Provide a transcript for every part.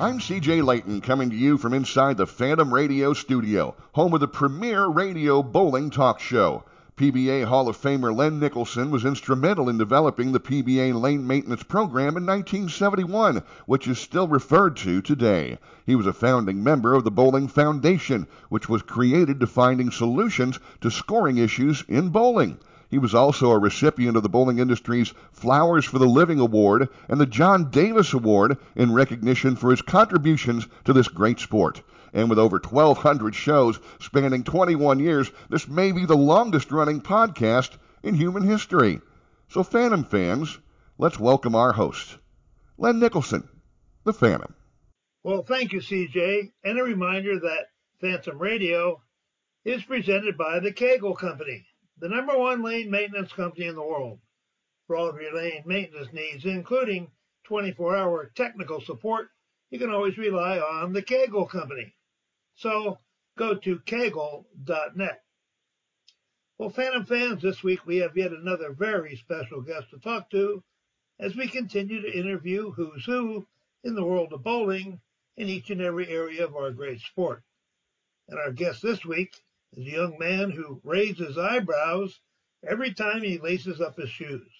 I'm CJ Layton coming to you from inside the Phantom Radio studio, home of the premier radio bowling talk show. PBA Hall of Famer Len Nicholson was instrumental in developing the PBA lane maintenance program in 1971, which is still referred to today. He was a founding member of the Bowling Foundation, which was created to finding solutions to scoring issues in bowling. He was also a recipient of the bowling industry's Flowers for the Living Award and the John Davis Award in recognition for his contributions to this great sport. And with over 1,200 shows spanning 21 years, this may be the longest running podcast in human history. So, Phantom fans, let's welcome our host, Len Nicholson, the Phantom. Well, thank you, CJ. And a reminder that Phantom Radio is presented by the Kegel Company, the number one lane maintenance company in the world. For all of your lane maintenance needs, including 24 hour technical support, you can always rely on the Kegel Company. So go to kegel.net. Well, Phantom fans, this week we have yet another very special guest to talk to as we continue to interview who's who in the world of bowling in each and every area of our great sport. And our guest this week is a young man who raises his eyebrows every time he laces up his shoes.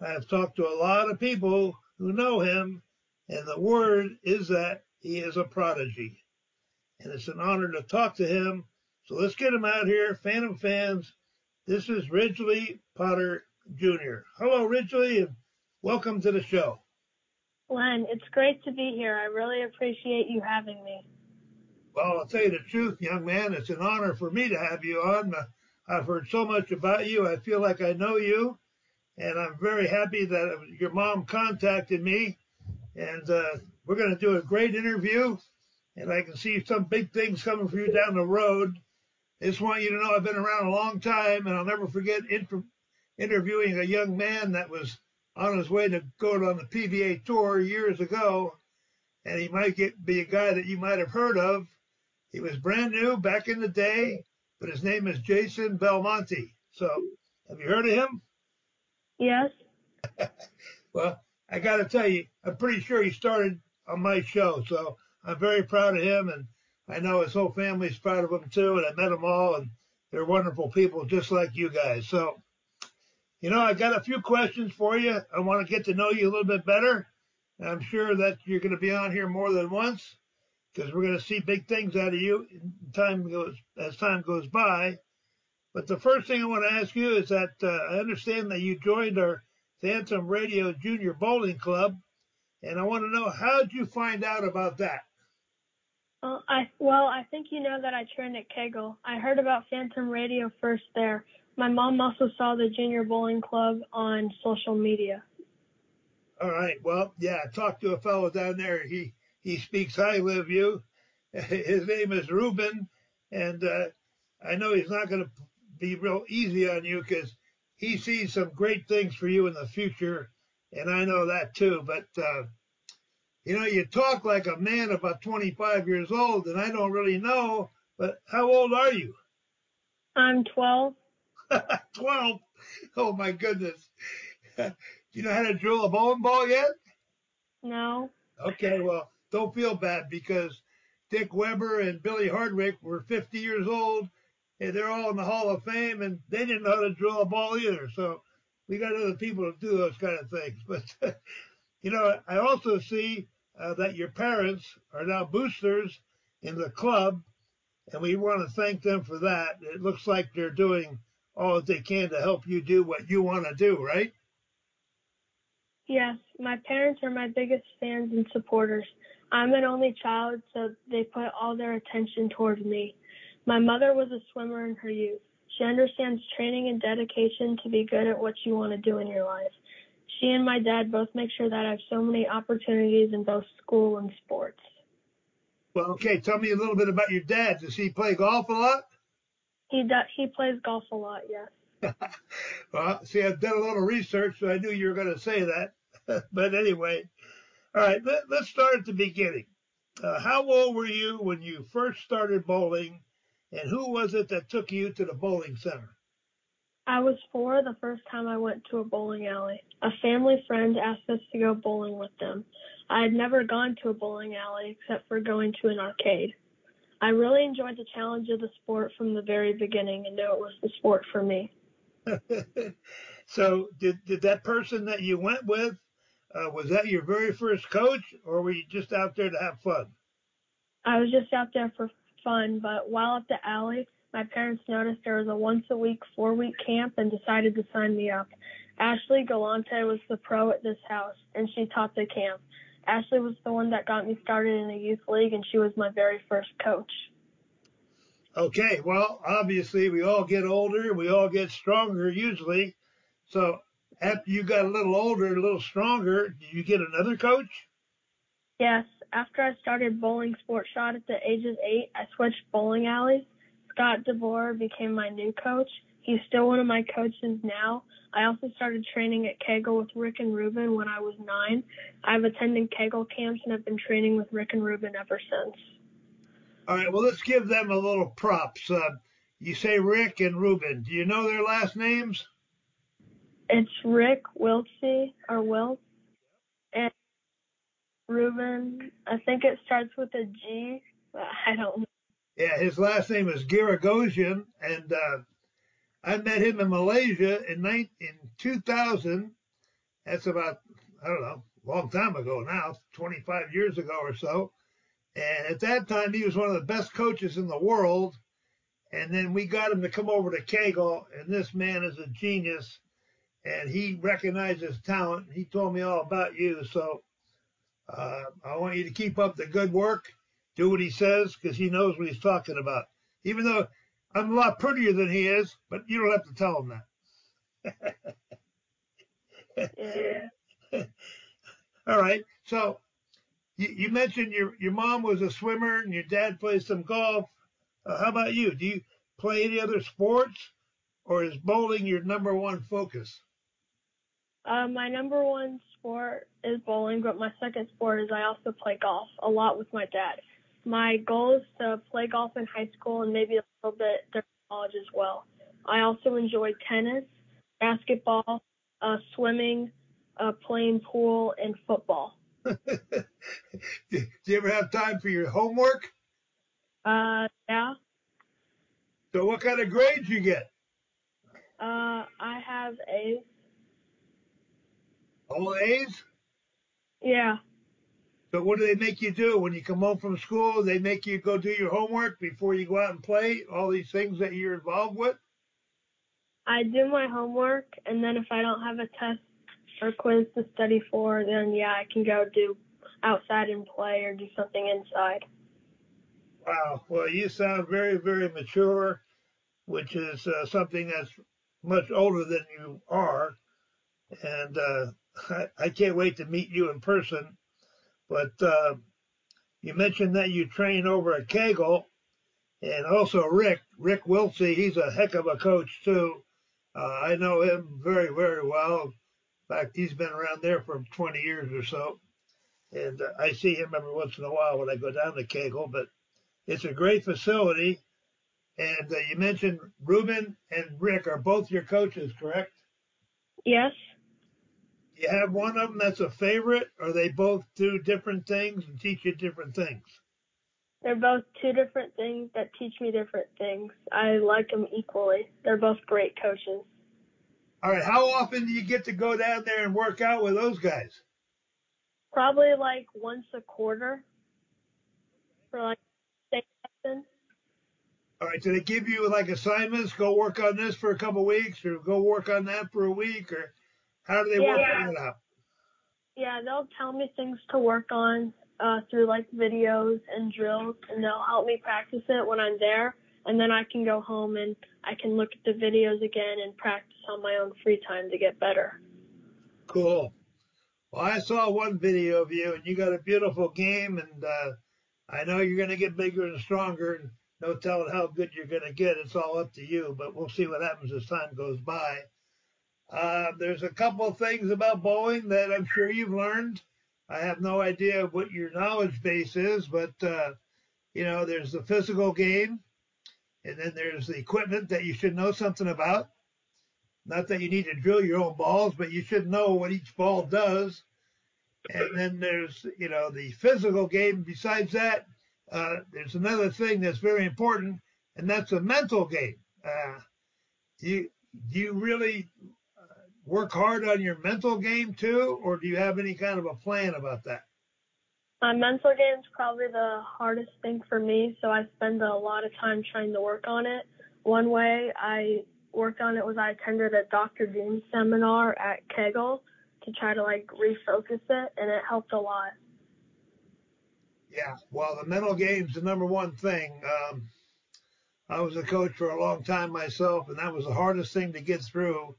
I have talked to a lot of people who know him, and the word is that he is a prodigy and it's an honor to talk to him. So let's get him out here, Phantom fans. This is Ridgely Potter Jr. Hello, Ridgely, and welcome to the show. Len, it's great to be here. I really appreciate you having me. Well, I'll tell you the truth, young man. It's an honor for me to have you on. I've heard so much about you. I feel like I know you, and I'm very happy that your mom contacted me. And uh, we're going to do a great interview and I can see some big things coming for you down the road. I just want you to know I've been around a long time, and I'll never forget inter- interviewing a young man that was on his way to go on the PBA tour years ago, and he might get be a guy that you might have heard of. He was brand new back in the day, but his name is Jason Belmonte. So, have you heard of him? Yes. well, I got to tell you, I'm pretty sure he started on my show, so I'm very proud of him, and I know his whole family's proud of him too. And I met them all, and they're wonderful people, just like you guys. So, you know, I've got a few questions for you. I want to get to know you a little bit better. I'm sure that you're going to be on here more than once because we're going to see big things out of you time goes as time goes by. But the first thing I want to ask you is that uh, I understand that you joined our Phantom Radio Junior Bowling Club, and I want to know how did you find out about that? Well, I well, I think you know that I trained at Kegel. I heard about Phantom Radio first there. My mom also saw the Junior Bowling Club on social media. All right. Well, yeah, I talked to a fellow down there. He he speaks highly of you. His name is Ruben, and uh, I know he's not going to be real easy on you because he sees some great things for you in the future, and I know that too. But uh, you know, you talk like a man about 25 years old, and I don't really know, but how old are you? I'm 12. 12? Oh, my goodness. Do you know how to drill a bowling ball yet? No. Okay, well, don't feel bad because Dick Weber and Billy Hardwick were 50 years old, and they're all in the Hall of Fame, and they didn't know how to drill a ball either. So we got other people to do those kind of things. But, you know, I also see uh, that your parents are now boosters in the club, and we want to thank them for that. It looks like they're doing all that they can to help you do what you want to do, right? Yes, my parents are my biggest fans and supporters. I'm an only child, so they put all their attention towards me. My mother was a swimmer in her youth. She understands training and dedication to be good at what you want to do in your life. She and my dad both make sure that I have so many opportunities in both school and sports. Well, okay. Tell me a little bit about your dad. Does he play golf a lot? He does, he plays golf a lot, yes. well, see, I've done a little research, so I knew you were going to say that. but anyway, all right, let, us start at the beginning. Uh, how old were you when you first started bowling, and who was it that took you to the bowling center? I was four the first time I went to a bowling alley. A family friend asked us to go bowling with them. I had never gone to a bowling alley except for going to an arcade. I really enjoyed the challenge of the sport from the very beginning and knew it was the sport for me. so, did, did that person that you went with, uh, was that your very first coach or were you just out there to have fun? I was just out there for fun, but while at the alley, my parents noticed there was a once a week, four week camp and decided to sign me up. Ashley Galante was the pro at this house and she taught the camp. Ashley was the one that got me started in the youth league and she was my very first coach. Okay, well, obviously we all get older, we all get stronger usually. So after you got a little older, a little stronger, did you get another coach? Yes. After I started bowling sport shot at the age of eight, I switched bowling alleys Scott DeBoer became my new coach. He's still one of my coaches now. I also started training at Kegel with Rick and Ruben when I was nine. I've attended Kegel camps and have been training with Rick and Ruben ever since. All right, well, let's give them a little props. Uh, you say Rick and Ruben. Do you know their last names? It's Rick Wiltsey or Wilt and Ruben. I think it starts with a G. I don't. Yeah, his last name is Giragosian, and uh, I met him in Malaysia in, 19, in 2000. That's about, I don't know, long time ago now, 25 years ago or so. And at that time, he was one of the best coaches in the world. And then we got him to come over to Kegel, and this man is a genius, and he recognizes talent. He told me all about you, so uh, I want you to keep up the good work do what he says because he knows what he's talking about. Even though I'm a lot prettier than he is, but you don't have to tell him that. yeah. All right. So you, you, mentioned your your mom was a swimmer and your dad plays some golf. Uh, how about you? Do you play any other sports, or is bowling your number one focus? Uh, my number one sport is bowling, but my second sport is I also play golf a lot with my dad my goal is to play golf in high school and maybe a little bit during college as well. I also enjoy tennis, basketball, uh, swimming, uh, playing pool, and football. do you ever have time for your homework? Uh, yeah. So, what kind of grades you get? Uh, I have A's. All A's? Yeah. So what do they make you do when you come home from school? They make you go do your homework before you go out and play. All these things that you're involved with. I do my homework, and then if I don't have a test or quiz to study for, then yeah, I can go do outside and play or do something inside. Wow. Well, you sound very, very mature, which is uh, something that's much older than you are. And uh, I, can't wait to meet you in person but uh, you mentioned that you train over at Kegel, and also Rick, Rick Wiltsey. He's a heck of a coach too. Uh, I know him very, very well. In fact, he's been around there for 20 years or so, and uh, I see him every once in a while when I go down to Kegel. But it's a great facility. And uh, you mentioned Ruben and Rick are both your coaches, correct? Yes you have one of them that's a favorite, or they both do different things and teach you different things? They're both two different things that teach me different things. I like them equally. They're both great coaches. All right. How often do you get to go down there and work out with those guys? Probably like once a quarter for like six sessions. All right. Do they give you like assignments? Go work on this for a couple of weeks, or go work on that for a week, or how do they yeah, work that out? Yeah, they'll tell me things to work on uh, through like videos and drills, and they'll help me practice it when I'm there. And then I can go home and I can look at the videos again and practice on my own free time to get better. Cool. Well, I saw one video of you, and you got a beautiful game, and uh, I know you're going to get bigger and stronger, and no telling how good you're going to get. It's all up to you, but we'll see what happens as time goes by. Uh, there's a couple of things about bowling that I'm sure you've learned. I have no idea what your knowledge base is, but uh, you know, there's the physical game, and then there's the equipment that you should know something about. Not that you need to drill your own balls, but you should know what each ball does. And then there's, you know, the physical game. Besides that, uh, there's another thing that's very important, and that's a mental game. Uh, do you you really work hard on your mental game too, or do you have any kind of a plan about that? My mental game is probably the hardest thing for me, so I spend a lot of time trying to work on it. One way I worked on it was I attended a Dr. Dean seminar at Kegel to try to like refocus it, and it helped a lot. Yeah, well, the mental game's the number one thing. Um, I was a coach for a long time myself, and that was the hardest thing to get through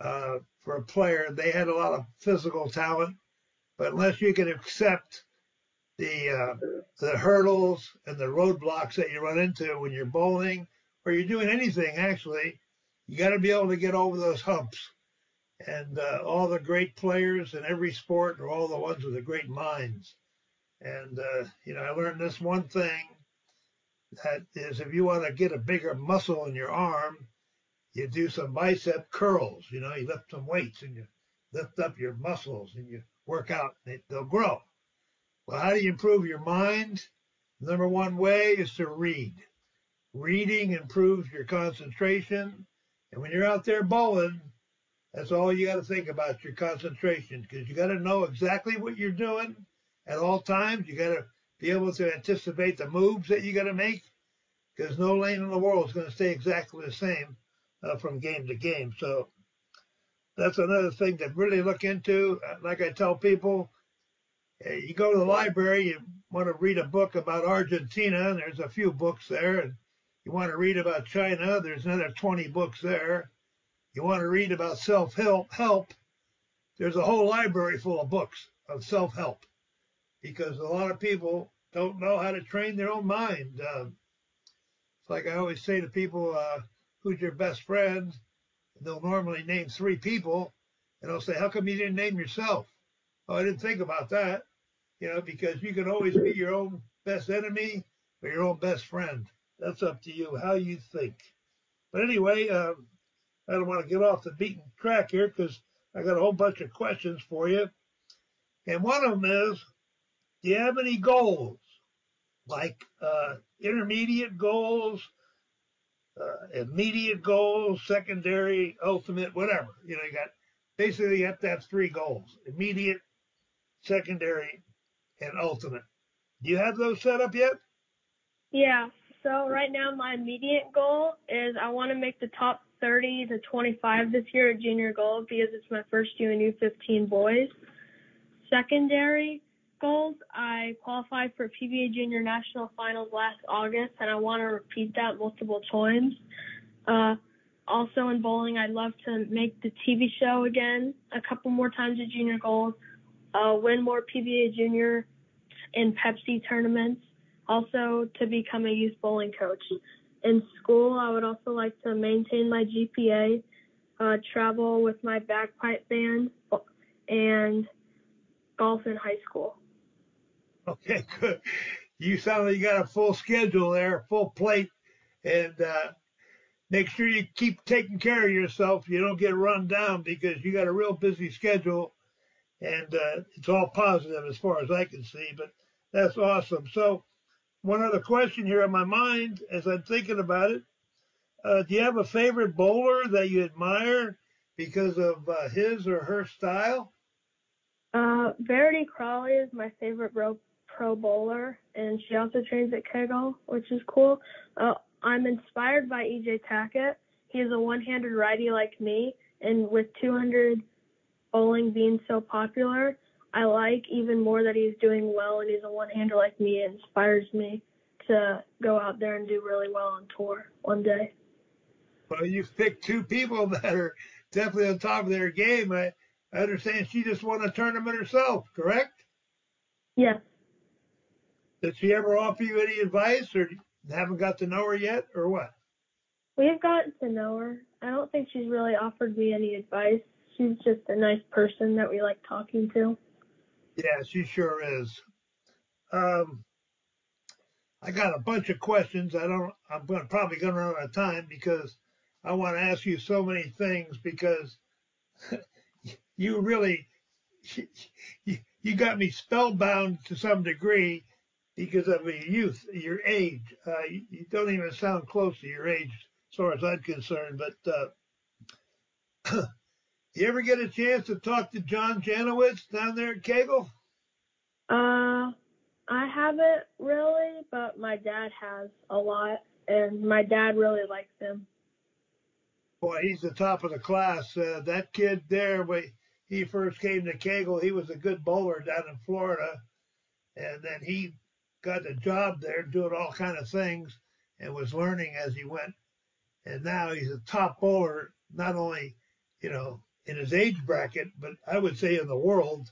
uh, for a player. They had a lot of physical talent, but unless you can accept the uh, the hurdles and the roadblocks that you run into when you're bowling or you're doing anything, actually, you got to be able to get over those humps. And uh, all the great players in every sport are all the ones with the great minds. And, uh, you know, I learned this one thing that is if you want to get a bigger muscle in your arm, you do some bicep curls. You know, you lift some weights and you lift up your muscles and you work out, and they'll grow. Well, how do you improve your mind? Number one way is to read. Reading improves your concentration. And when you're out there bowling, that's all you got to think about your concentration because you got to know exactly what you're doing at all times. You got to be able to anticipate the moves that you got to make because no lane in the world is going to stay exactly the same uh, from game to game. So that's another thing to really look into. Uh, like I tell people, you go to the library, you want to read a book about Argentina, and there's a few books there. And you want to read about China, there's another 20 books there. You want to read about self-help, help, there's a whole library full of books of self-help because a lot of people don't know how to train their own mind. Uh, it's like I always say to people, uh, who's your best friend? they'll normally name three people, and they'll say, how come you didn't name yourself? Oh, I didn't think about that. You know, because you can always be your own best enemy or your own best friend. That's up to you, how you think. But anyway, um, I don't want to get off the beaten track here because I got a whole bunch of questions for you. And one of them is, do you have any goals? Like uh, intermediate goals, uh, immediate goals, secondary, ultimate, whatever. You know, you got basically you have to have three goals: immediate, secondary, and ultimate. Do you have those set up yet? Yeah. So right now my immediate goal is I want to make the top 30 to 25 this year at junior gold because it's my first UNU 15 boys. Secondary goals, I qualified for PBA junior national finals last August and I want to repeat that multiple times. Uh, also in bowling, I'd love to make the TV show again a couple more times at junior gold, uh, win more PBA junior and Pepsi tournaments, also to become a youth bowling coach. In school, I would also like to maintain my GPA, uh, travel with my bagpipe band, and golf in high school. Okay, good. You sound like you got a full schedule there, full plate, and uh, make sure you keep taking care of yourself. You don't get run down because you got a real busy schedule, and uh, it's all positive as far as I can see. But that's awesome. So one other question here on my mind as I'm thinking about it. Uh, do you have a favorite bowler that you admire because of uh, his or her style? Uh, Verity Crawley is my favorite pro, pro bowler, and she also trains at Kegel, which is cool. Uh, I'm inspired by EJ Tackett. He is a one-handed righty like me, and with 200 bowling being so popular, I like even more that he's doing well and he's a one-hander like me. It inspires me to go out there and do really well on tour one day. Well, you've picked two people that are definitely on top of their game. I, I understand she just won a tournament herself, correct? Yes. Did she ever offer you any advice, or haven't got to know her yet, or what? We've gotten to know her. I don't think she's really offered me any advice. She's just a nice person that we like talking to. Yeah, she sure is. Um, I got a bunch of questions. I don't. I'm going probably going to run out of time because I want to ask you so many things because you really you, you got me spellbound to some degree because of your youth, your age. Uh, you, you, don't even sound close to your age, as far as I'm concerned. But uh, you ever get a chance to talk to John Janawicz down there at Kegel? Uh, I haven't really, but my dad has a lot, and my dad really likes him. Boy, he's the top of the class. Uh, that kid there, when he first came to Kegel, he was a good bowler down in Florida, and then he got a job there doing all kind of things and was learning as he went. And now he's a top bowler, not only, you know, in his age bracket, but I would say in the world.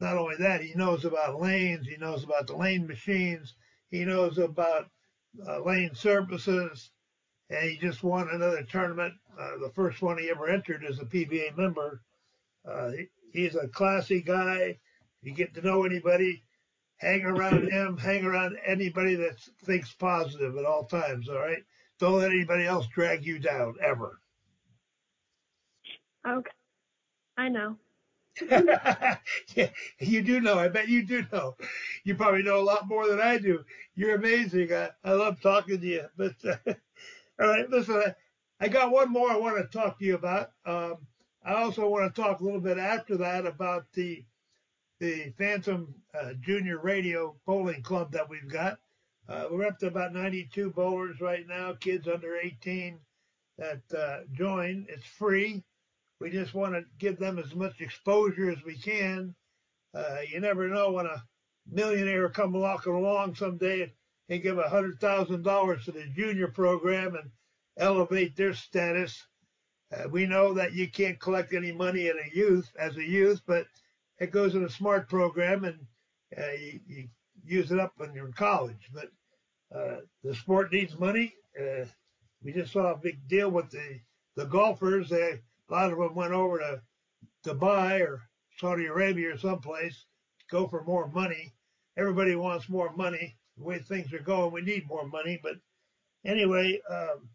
Not only that, he knows about lanes, he knows about the lane machines, he knows about uh, lane services, and he just won another tournament, uh, the first one he ever entered as a PBA member. Uh, he, he's a classy guy. You get to know anybody, hang around him, hang around anybody that thinks positive at all times. All right, don't let anybody else drag you down ever. Okay, I know. yeah, you do know. I bet you do know. You probably know a lot more than I do. You're amazing. I, I love talking to you. But uh, all right, listen. I, I got one more I want to talk to you about. Um, I also want to talk a little bit after that about the the Phantom uh, Junior Radio Bowling Club that we've got. Uh, we're up to about 92 bowlers right now, kids under 18 that uh, join. It's free. We just want to give them as much exposure as we can. Uh, you never know when a millionaire come walking along someday and give a hundred thousand dollars to the junior program and elevate their status. Uh, we know that you can't collect any money in a youth as a youth, but it goes in a smart program and uh, you, you, use it up when you're in college. But uh, the sport needs money. Uh, we just saw a big deal with the the golfers. They a lot of them went over to Dubai or Saudi Arabia or someplace to go for more money. Everybody wants more money. The way things are going, we need more money. But anyway, um,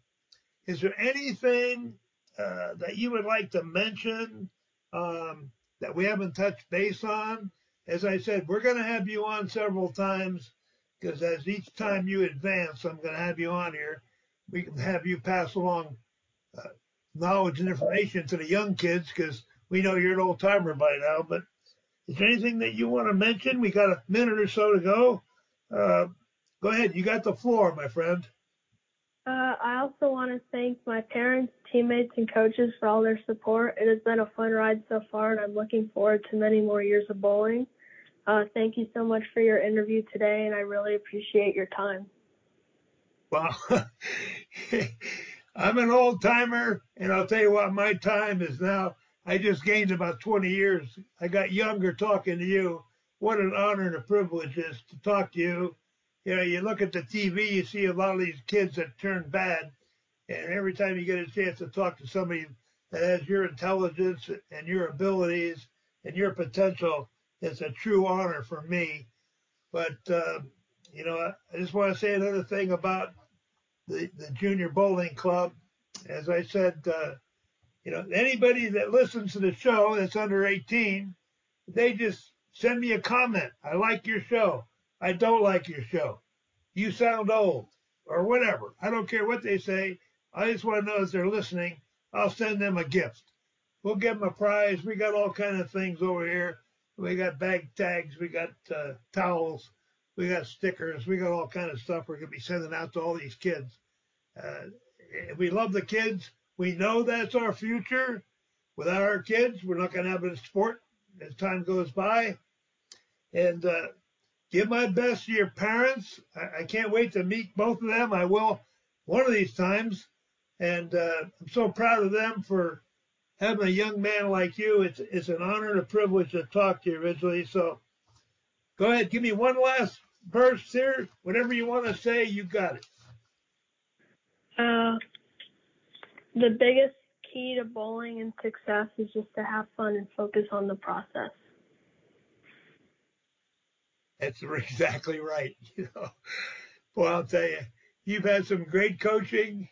is there anything uh, that you would like to mention um, that we haven't touched base on? As I said, we're going to have you on several times because as each time you advance, I'm going to have you on here. We can have you pass along uh, knowledge and information to the young kids because we know you're an old timer by now. But is there anything that you want to mention? We got a minute or so to go. Uh, go ahead. You got the floor, my friend. Uh, I also want to thank my parents, teammates, and coaches for all their support. It has been a fun ride so far, and I'm looking forward to many more years of bowling. Uh, thank you so much for your interview today, and I really appreciate your time. Well, I'm an old timer, and I'll tell you what, my time is now. I just gained about 20 years. I got younger talking to you. What an honor and a privilege it is to talk to you. You know, you look at the TV, you see a lot of these kids that turn bad, and every time you get a chance to talk to somebody that has your intelligence and your abilities and your potential, it's a true honor for me. But uh, you know, I just want to say another thing about the, the junior bowling club. As I said, uh, you know, anybody that listens to the show that's under 18, they just send me a comment. I like your show. I don't like your show. You sound old or whatever. I don't care what they say. I just want to know if they're listening. I'll send them a gift. We'll give them a prize. We got all kind of things over here. We got bag tags. We got uh, towels. We got stickers. We got all kind of stuff we're going to be sending out to all these kids. Uh, we love the kids. We know that's our future. Without our kids, we're not going to have a sport as time goes by. And uh, give my best to your parents. I, I, can't wait to meet both of them. I will one of these times. And uh, I'm so proud of them for having a young man like you. It's, it's an honor and a privilege to talk to you originally. So go ahead, give me one last first here. Whatever you want to say, you got it. Uh, the biggest key to bowling and success is just to have fun and focus on the process. That's exactly right. You know, well, I'll tell you, you've had some great coaching,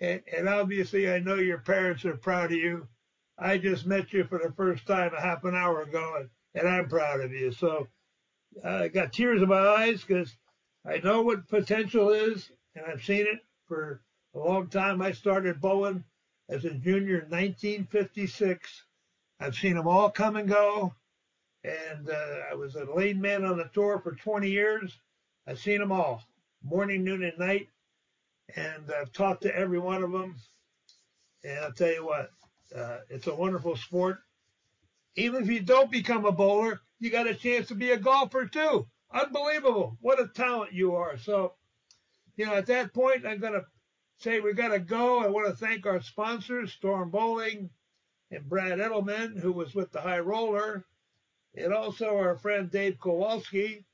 and, and obviously, I know your parents are proud of you. I just met you for the first time a half an hour ago, and, and I'm proud of you. So I got tears in my eyes because I know what potential is, and I've seen it for a long time. I started bowling as a junior in 1956. I've seen them all come and go, and uh, I was a lane man on the tour for 20 years. I've seen them all, morning, noon, and night, and I've talked to every one of them. And I'll tell you what, uh, it's a wonderful sport. Even if you don't become a bowler, you got a chance to be a golfer too. Unbelievable. What a talent you are. So, you know, at that point, I'm going to say we got to go. I want to thank our sponsors, Storm Bowling and Brad Edelman, who was with the High Roller, and also our friend Dave Kowalski.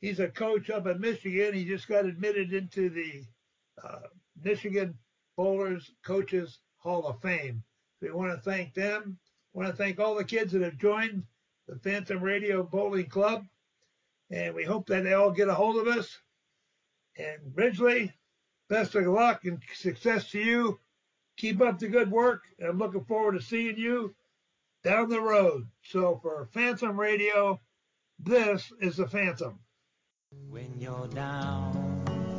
He's a coach up in Michigan. He just got admitted into the uh, Michigan Bowlers Coaches Hall of Fame. We want to thank them. We want to thank all the kids that have joined the Phantom Radio Bowling Club. And we hope that they all get a hold of us. And Ridgely, best of luck and success to you. Keep up the good work. I'm looking forward to seeing you down the road. So for Phantom Radio, this is the Phantom. When you're down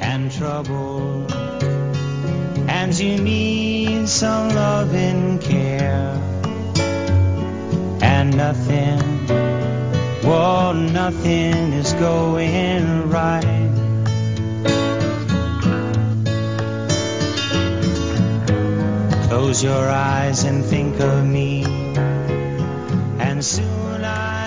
and troubled and you need some love and care and nothing, well, nothing is going right. Close your eyes and think of me, and soon I